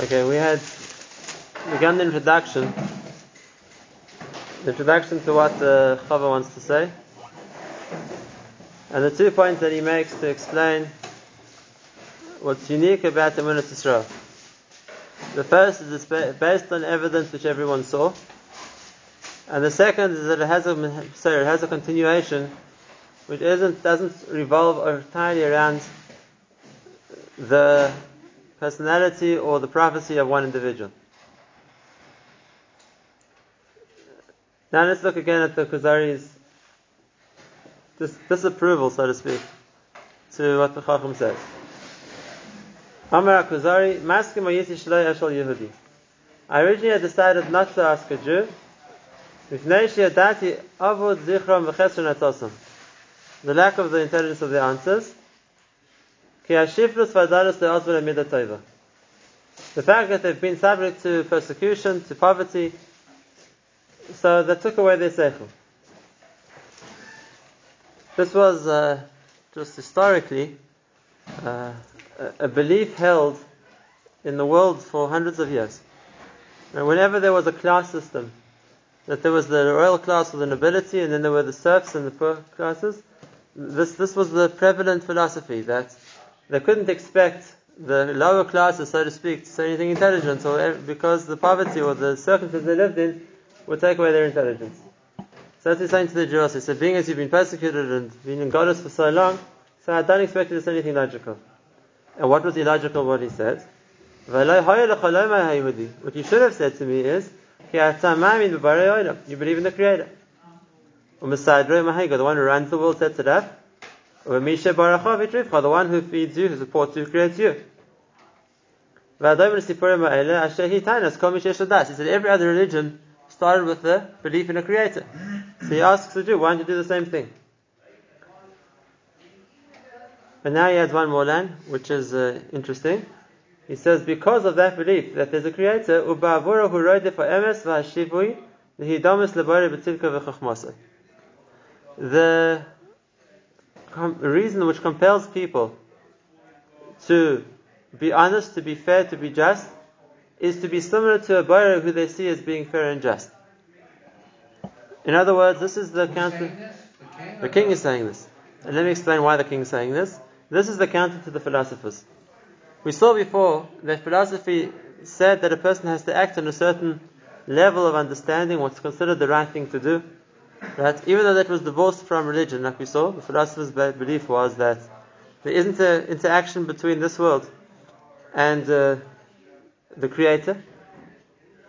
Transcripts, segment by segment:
Okay, we had begun the introduction. The introduction to what uh, Chaver wants to say. And the two points that he makes to explain what's unique about the Emunat Yisrael. The first is it's based on evidence which everyone saw. And the second is that it has a, sorry, it has a continuation which isn't, doesn't revolve entirely around the personality or the prophecy of one individual. Now let's look again at the Kuzari's dis- disapproval, so to speak, to what the Chacham says. Amar Maskim Yehudi. I originally had decided not to ask a Jew. The lack of the intelligence of the answers. The fact that they've been subject to persecution, to poverty, so that took away their seichel. This was uh, just historically uh, a belief held in the world for hundreds of years. And whenever there was a class system, that there was the royal class or the nobility, and then there were the serfs and the poor classes, this, this was the prevalent philosophy that they couldn't expect the lower classes, so to speak, to say anything intelligent, or because the poverty or the circumstances they lived in would take away their intelligence. So that's he's saying to the Jews. He said, being as you've been persecuted and been in Goddess for so long, so I don't expect you to say anything logical. And what was illogical what he said? What you should have said to me is, you believe in the Creator. The one who runs the world sets it up. The one who feeds you, who supports you, who creates you. He said every other religion started with the belief in a creator. So he asks the Jew, why don't you do the same thing? And now he adds one more line, which is uh, interesting. He says, because of that belief that there's a creator, the reason which compels people to be honest, to be fair, to be just, is to be similar to a Borei who they see as being fair and just. In other words, this is the counter. The king is saying this. And let me explain why the king is saying this. This is the counter to the philosophers. We saw before that philosophy said that a person has to act on a certain level of understanding what's considered the right thing to do. Right? Even though that was divorced from religion, like we saw, the philosopher's belief was that there isn't an interaction between this world and uh, the Creator.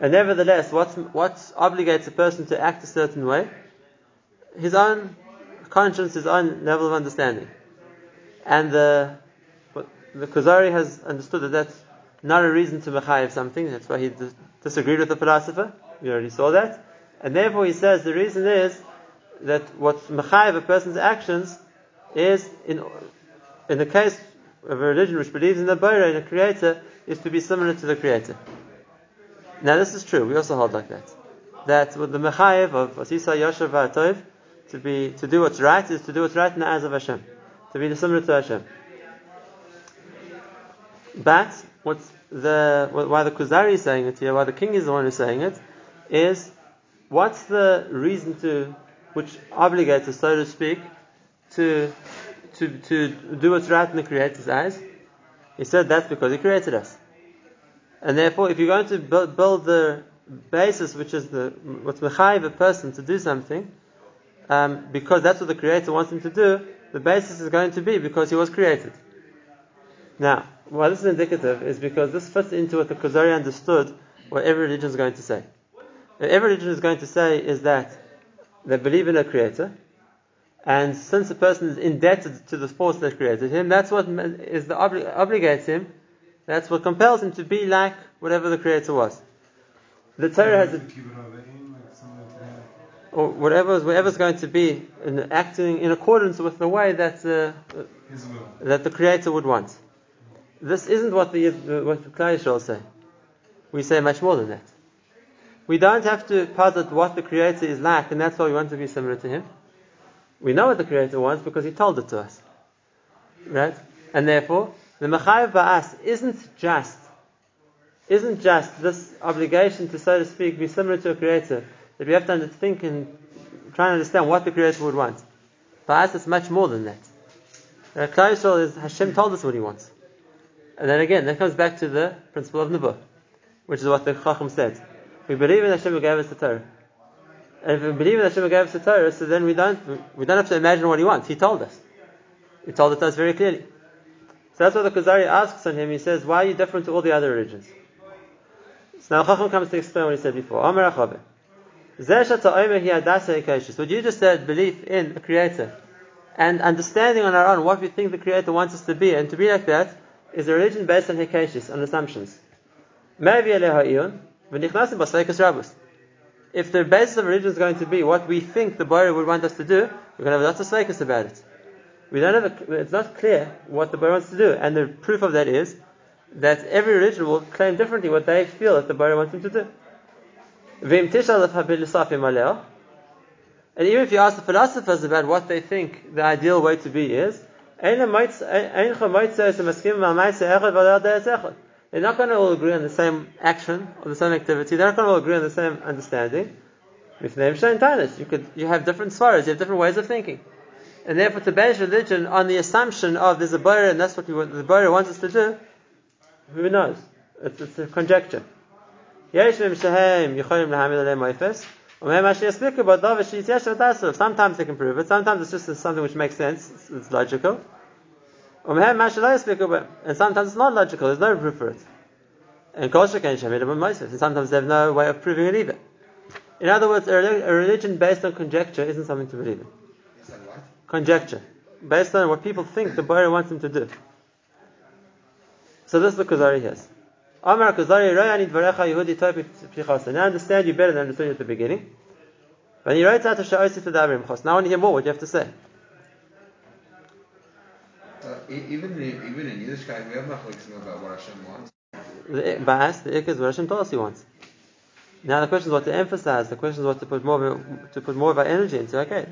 And nevertheless, what what obligates a person to act a certain way? His own conscience, his own level of understanding. And the the Kuzari has understood that that's not a reason to mechayiv something. That's why he disagreed with the philosopher. We already saw that. And therefore he says the reason is that what mechayiv a person's actions is in in the case of a religion which believes in the Borei, in a creator, is to be similar to the creator. Now this is true. We also hold like that. That with the mechayiv of Asisa Yoshev V'Atov, to be to do what's right is to do what's right in the eyes of Hashem, to be similar to Hashem. But what's the why the Kuzari is saying it here, why the king is the one who's saying it, is what's the reason to which obligates us, so to speak, to to to do what's right in the Creator's eyes? He said that's because He created us. And therefore, if you're going to build, the basis, which is the what's mechayiv a person to do something, um, because that's what the Creator wants him to do, the basis is going to be because he was created. Now, why this is indicative is because this fits into what the Kuzari understood what every religion is going to say. Every religion is going to say is that they believe in a creator, and since a person is indebted to the force that created him, that's what is the obli- obligates him that's what compels him to be like whatever the Creator was. The Torah has a, or whatever whatever's going to be in acting in accordance with the way that uh, that the Creator would want. This isn't what the what the Klal say. We say much more than that. We don't have to posit what the Creator is like, and that's why we want to be similar to Him. We know what the Creator wants because He told it to us, right? And therefore, the Mechayev Ba'as isn't just isn't just this obligation to, so to speak, be similar to a creator, that we have to think and try and understand what the creator would want. Us, it's much more than that. Uh, Klal is Hashem told us what He wants, and then again, that comes back to the principle of Nevuah, which is what the Chacham said. We believe in Hashem who gave us the Torah, and if we believe in Hashem who gave us the Torah, so then we don't we don't have to imagine what He wants. He told us. He told it to us very clearly. So that's what the Kuzari asks on him. He says, "Why are you different to all the other religions?" So now Chacham comes to explain what he said before. What you just said, belief in a creator, and understanding on our own what we think the creator wants us to be, and to be like that, is a religion based on hekashis, on assumptions. If the basis of religion is going to be what we think the Bari would want us to do, we're going to have lots of sveikas about it. We don't have a, it's not clear what the Bari wants to do, and the proof of that is that every religion will claim differently what they feel that the Bari wants them to do. And even if you ask the philosophers about what they think the ideal way to be is, they're not going to all agree on the same action or the same activity. They're not going to all agree on the same understanding. You could you have different svaras, you have different ways of thinking. And therefore to base religion on the assumption of there's a Bora and that's what we want, the Bora wants us to do, who knows? It's, it's a conjecture. Sometimes they can prove it, sometimes it's just something which makes sense, it's, it's logical. And sometimes it's not logical, there's no proof for it. And and sometimes they have no way of proving it either. In other words, a religion based on conjecture isn't something to believe in. Conjecture. Based on what people think the Bari wants them to do. So this is the Kuzari has. Amar Kuzari, Yehudi I understand you better than I understood you at the beginning. When you write out to Sha'osi to Dabrim Chos. Now I want to hear more what you have to say. Even in, even in Yiddishkeit, we have machlokes about what Hashem wants. The Ba'as, the Ik is what Hashem told us He wants. Now the question is what to emphasize. The question is what to put more of, to put more of our energy into. Okay,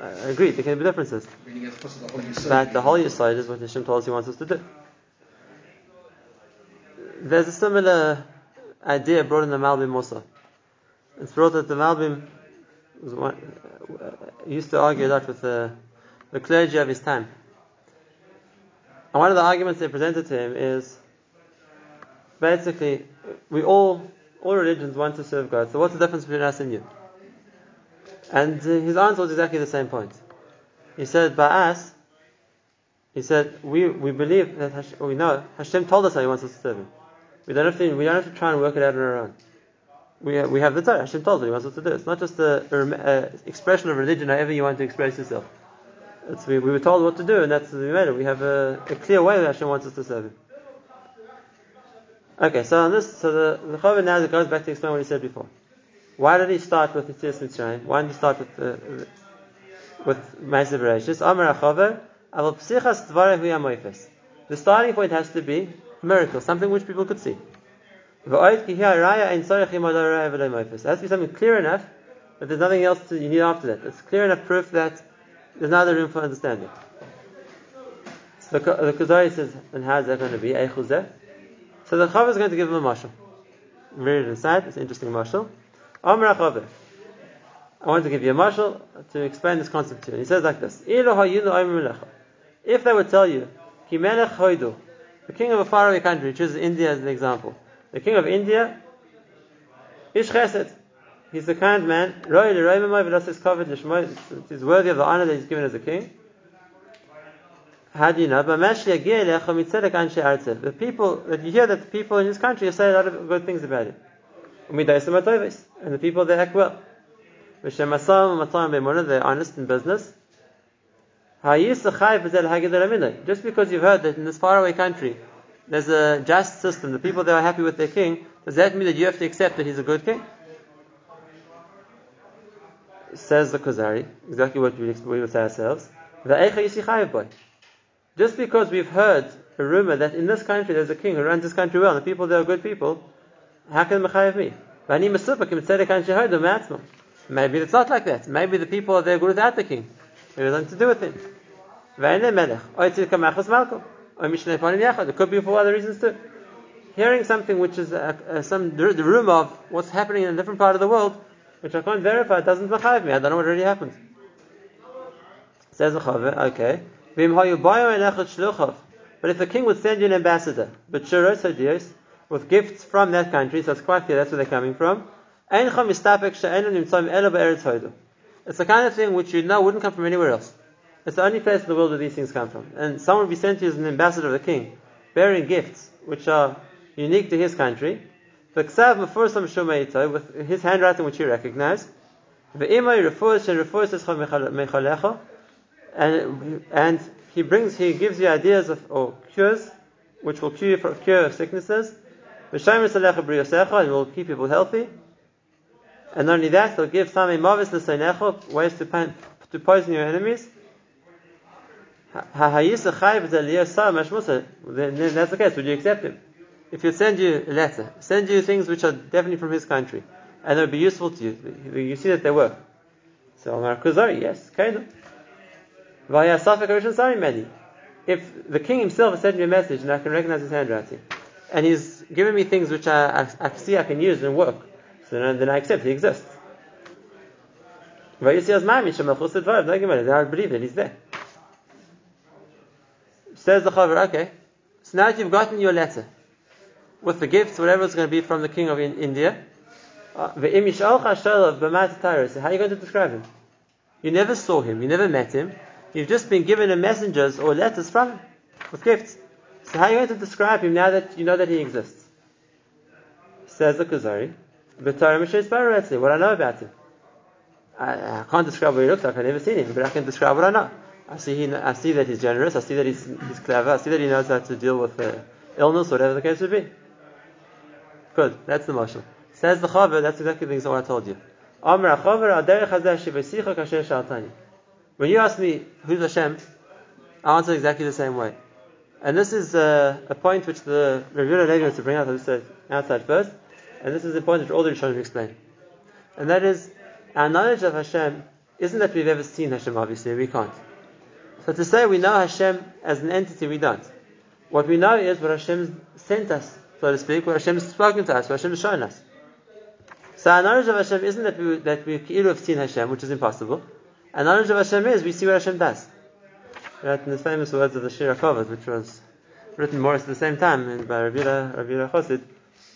I agree. There can be differences. But the whole side is what Hashem told us He wants us to do. There's a similar idea brought in the Malbim also. It's brought that the Malbim was one, uh, used to argue that with the, the clergy of his time. And one of the arguments they presented to him is basically, we all, all religions want to serve God. So what's the difference between us and you? And uh, his answer was exactly the same point. He said, by us, he said, we, we believe that Hashem, we know Hashem told us how He wants us to serve Him. We don't have to. We don't have to try and work it out on our own. We, we have the Torah. Hashem told us He wants us to do. It's not just a, expression of religion, however you want to express yourself. We, we were told what to do, and that's the it. We have a, a, clear way that Hashem wants us to serve Him. Okay, so on this, so the the Chaver now goes back to explain what he said before. Why did he start with the Tzis Mitzrayim? Why did he start with the, with Ma'aseh Bereshis? Amar Achover, Aval Psichas Dvarei Hu The starting point has to be miracle, something which people could see. It has to be something clear enough that there's nothing else to, you need after that. It's clear enough proof that there's no other room for understanding. So the, Kuzari says, and how is that going to be? So the Chaver is going to give him a mashal. Read it inside, it's an interesting mashal. I want to give you a mashal to explain this concept to you. He says like this: If they would tell you, the king of a faraway country, chooses India as an example. The king of India, Ish Chesed. He's a kind man. He's worthy of the honor that he's given as a king. How do you know? The people that you hear that the people in his country say a lot of good things about him. And the people they act well. They're honest in business. Just because you've heard that in this faraway country there's a just system, the people that are happy with their king, does that mean that you have to accept that he's a good king? Says the Kuzari, exactly what we, would say ourselves. Just because we've heard a rumor that in this country there's a king who runs this country well, and the people there are good people, how can Mechayev me? Maybe it's not like that. Maybe the people are there good without the king. It has nothing to do with him. It could be for other reasons too. hearing something which is some the rumor of what's happening in a different part of the world, which I can't verify, it doesn't machayiv me. I don't know what really happened. Says the okay. But if the king would send you an ambassador, but with gifts from that country, so it's quite clear that's where they're coming from. It's the kind of thing which you know wouldn't come from anywhere else. It's the only place in the world where these things come from. And someone will be sent to you as an ambassador of the king, bearing gifts which are unique to his country. With his handwriting which you recognize. And, and and he brings, he gives you ideas of, or cures, which will cure, cure sicknesses. And will keep people healthy. And not only that, he'll give some mavis ways to, to poison your enemies. Then that's the case. Would you accept him? If he send you a letter, send you things which are definitely from his country, and they'll be useful to you, you see that they work. So Omar Kuzari, yes, kind of. If the king himself has sent me a message and I can recognize his handwriting, and he's given me things which I, I, I see I can use and work, so then, then I accept he exists. Then I believe that he's there. Says the Chaver, okay, so now that you've gotten your letter with the gifts, whatever it's going to be from the king of India, uh, how are you going to describe him? You never saw him, you never met him, you've just been given messengers or letters from him with gifts. So how are you going to describe him now that you know that he exists? Says the Kuzari, what I know about him. I, I, can't describe what he looks like, I've never seen him, but I can describe what I know. I see, he, I see that he's generous, I see that he's, he's clever, I see that he knows how to deal with uh, illness, whatever the case would be. Good, that's the mashal. Says the Chaver, that's exactly the what I told you. When you ask me who's Hashem, I answer exactly the same way. And this is uh, a point which the Ravina Levi wants to bring out outside first, and this is the point which all the Rishonim explain. And that is, our knowledge of Hashem isn't that we've ever seen Hashem, obviously, we can't. So to say we know Hashem as an entity, we don't. What we know is what Hashem sent us, so to speak, what Hashem has spoken to us, what Hashem has shown us. So our knowledge of Hashem isn't that we, that we have seen Hashem, which is impossible. Our knowledge of Hashem is we see what Hashem does. Right, in the famous words of the Shir HaKavod, which was written more at the same time and by Rabbi Rabbi Chosid,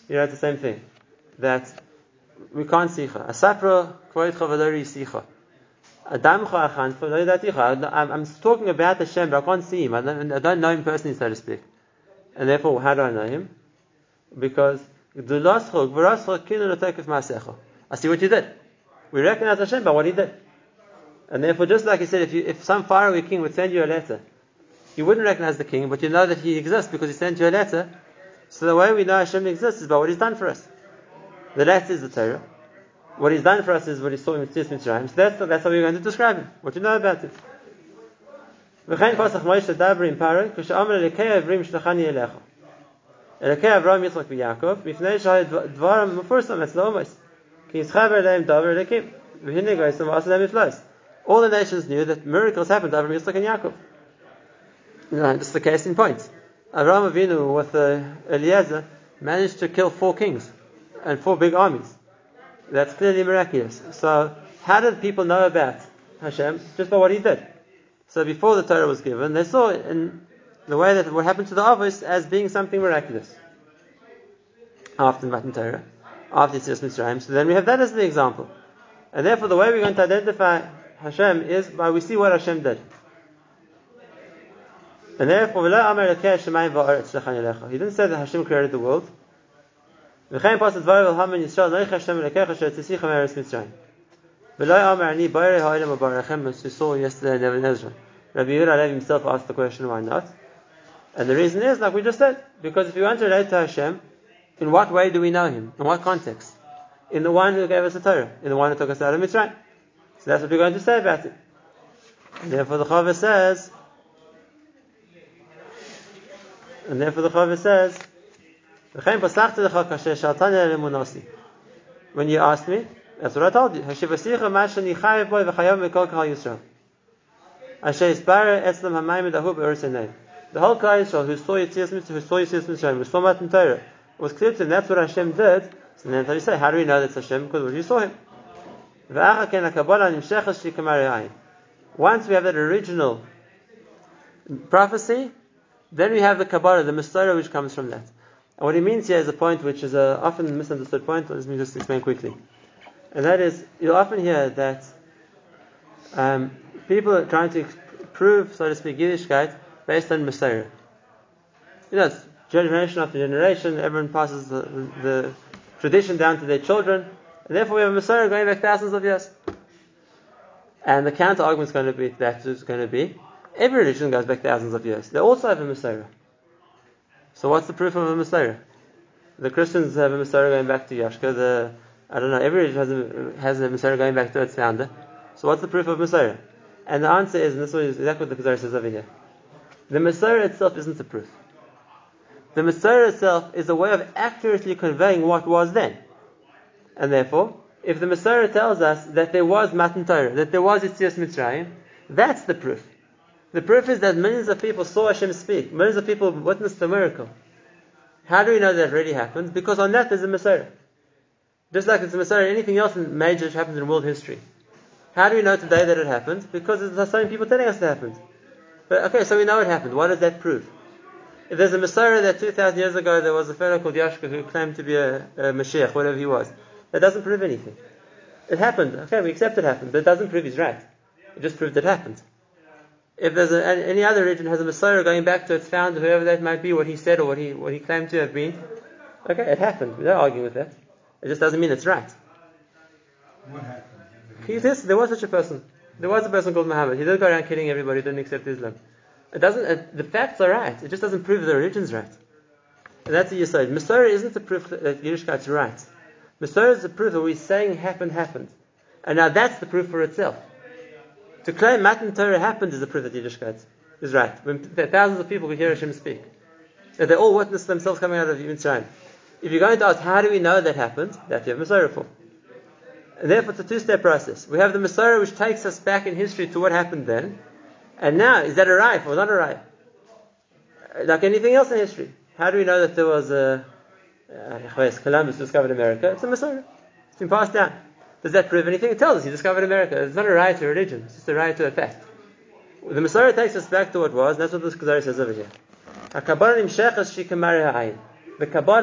he writes the same thing. That we can't see her. Asapra kvoit chavadari sicha. I'm talking about Hashem, but I can't see him. I don't, I don't know him personally, so to speak. And therefore, how do I know him? Because I see what you did. We recognize Hashem by what he did. And therefore, just like he said, if, you, if some faraway king would send you a letter, you wouldn't recognize the king, but you know that he exists because he sent you a letter. So the way we know Hashem exists is by what he's done for us. The letter is the Torah. What he's done for us is what he saw in Mitzvah Mitzrayim. So that's, that's how we're going to describe him. What you know about it. וכן פסח מוישה דבר עם פרק, כשאמר אלוקי העברים שלחני אליך. אלוקי אברהם יצחק ויעקב, מפני שהיה דבר מפורסם אצל עומס. כי יסחבר אליהם דבר אלוקים, והנה גייסם ועשה להם מפלס all the nations knew that miracles happened to Abraham, Yitzchak, and Yaakov. You know, just the case in point. Abraham Avinu with uh, Eliezer managed to kill four kings and four big armies. That's clearly miraculous. So, how did people know about Hashem? Just by what he did. So, before the Torah was given, they saw in the way that what happened to the Avos as being something miraculous after Matan Torah, after Yitzias Mitzrayim. So then we have that as the example. And therefore, the way we're going to identify Hashem is by we see what Hashem did. And therefore, he didn't say that Hashem created the world. Who saw yesterday in Ezra. Rabbi Yehuda himself asked the question, why not? And the reason is like we just said because if we want to relate to Hashem, in what way do we know Him? In what context? In the one who gave us the Torah, in the one who took us out of Mitzrayim. So that's what we're going to say about it. And therefore the Chaver says, and therefore the Chaver says, when you asked me, that's what I told you. The whole Klal Yisrael who saw Yitzias Mitzvah, who saw Yitzias Mitzvah, who saw Matan Torah, was clear to them that's what Hashem did. So then you say, how do we know that's Hashem? Because you saw him. Once we have that original prophecy, then we have the Kabbalah, the Mesorah which comes from that. And what he means here is a point which is a often misunderstood point. Let me just explain quickly. And that is, you'll often hear that um, people are trying to prove, so to speak, Yiddishkeit based on Mesorah. You know, generation after generation, everyone passes the, the, tradition down to their children, and therefore we have a Mesorah going back thousands of years. And the counter argument is going to be that is going to be every religion goes back thousands of years. They also have a Mesorah. So what's the proof of a Mesorah? The Christians have a Mesorah going back to Yashka. The I don't know. Every religion has a, has a Mesorah going back to its founder. So what's the proof of Mesorah? And the answer is, and this is exactly what the Kuzari says over here. The Mesorah itself isn't the proof. The Mesorah itself is a way of accurately conveying what was then. And therefore, if the Mesorah tells us that there was Matan Torah, that there was Yitzias Mitzrayim, that's the proof. The proof is that millions of people saw Hashem speak. Millions of people witnessed the miracle. How do we know that really happened? Because on that there's a Mesorah. Just like it's a Mesorah, anything else major happens in world history. How do we know today that it happened? Because there's so many people telling us it happened. But okay, so we know it happened. What does that prove? If there's a Mesorah that 2,000 years ago there was a fellow called Yashka who claimed to be a, a Mashiach, whatever he was, that doesn't prove anything. It happened. Okay, we accept it happened, but it doesn't prove he's right. It just proved it happened. If there's a, any other religion has a Mesorah going back to its founder, whoever that might be, what he said or what he what he claimed to have been, okay, it happened. We're not arguing with that. It just doesn't mean it's right. What happened? He says there was such a person. There was a person called Muhammad. He didn't go around killing everybody didn't accept Islam. It doesn't. It, the facts are right. It just doesn't prove the religion's right. And that's what you said. Mesorah isn't the proof that Yiddishkeit's right. Mesorah is the proof that we're saying happened happened. And now that's the proof for itself. To claim Matan Torah happened is the proof that Yiddishkeit is right. When thousands of people could hear Hashem speak, that they all witnessed themselves coming out of Mitzrayim. If you're going to ask, how do we know that happened? That you have Mesorah for. And therefore, it's a two-step process. We have the Mesorah which takes us back in history to what happened then, and now is that a right or not a right? Like anything else in history, how do we know that there was a uh, Columbus discovered America? It's a Mesorah. It's been passed down. Does that prove anything? It tells us he discovered America. It's not a right to religion. It's just a right to a fact. The Mesorah takes us back to what was, and that's what this Kuzari says over here. The Kabbalah,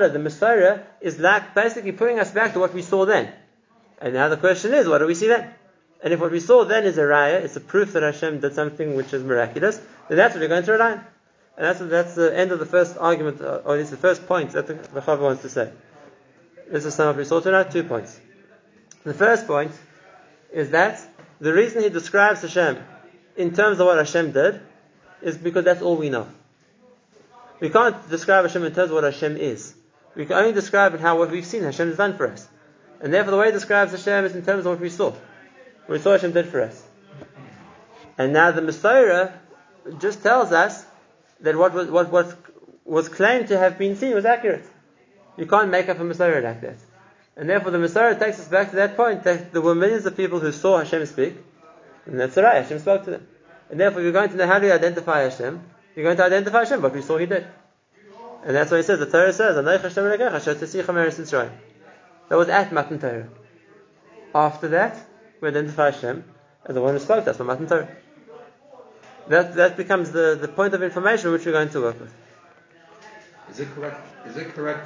the Mesorah, is like basically putting us back to what we saw then. And now the question is, what do we see then? And if what we saw then is a raya, it's a proof that Hashem did something which is miraculous, then that's what we're going to rely on. And that's, that's the end of the first argument, uh, or at least the first point that the, Chaver wants to say. This is some of we saw tonight, two points. The first point is that the reason he describes Hashem in terms of what Hashem did is because that's all we know. We can't describe Hashem in terms of what Hashem is. We can only describe it how what we've seen Hashem has done for us. And therefore the way he describes Hashem is in terms of what we saw. What we saw Hashem did for us. And now the Mesorah just tells us that what was, what, was claimed to have been seen was accurate. You can't make up a Mesorah like that. And therefore the Mesorah takes us back to that point that there were millions of people who saw Hashem speak, and that's right, Hashem spoke to them. And therefore you're going to know how you identify Hashem? You're going to identify Hashem, but we saw He did. And that's what He says, the Torah says, That was at Matan Torah. After that, we identify Hashem as the one who spoke to us, Matan Torah. That, that becomes the, the point of information which we're going to work with. Is it correct? Is it correct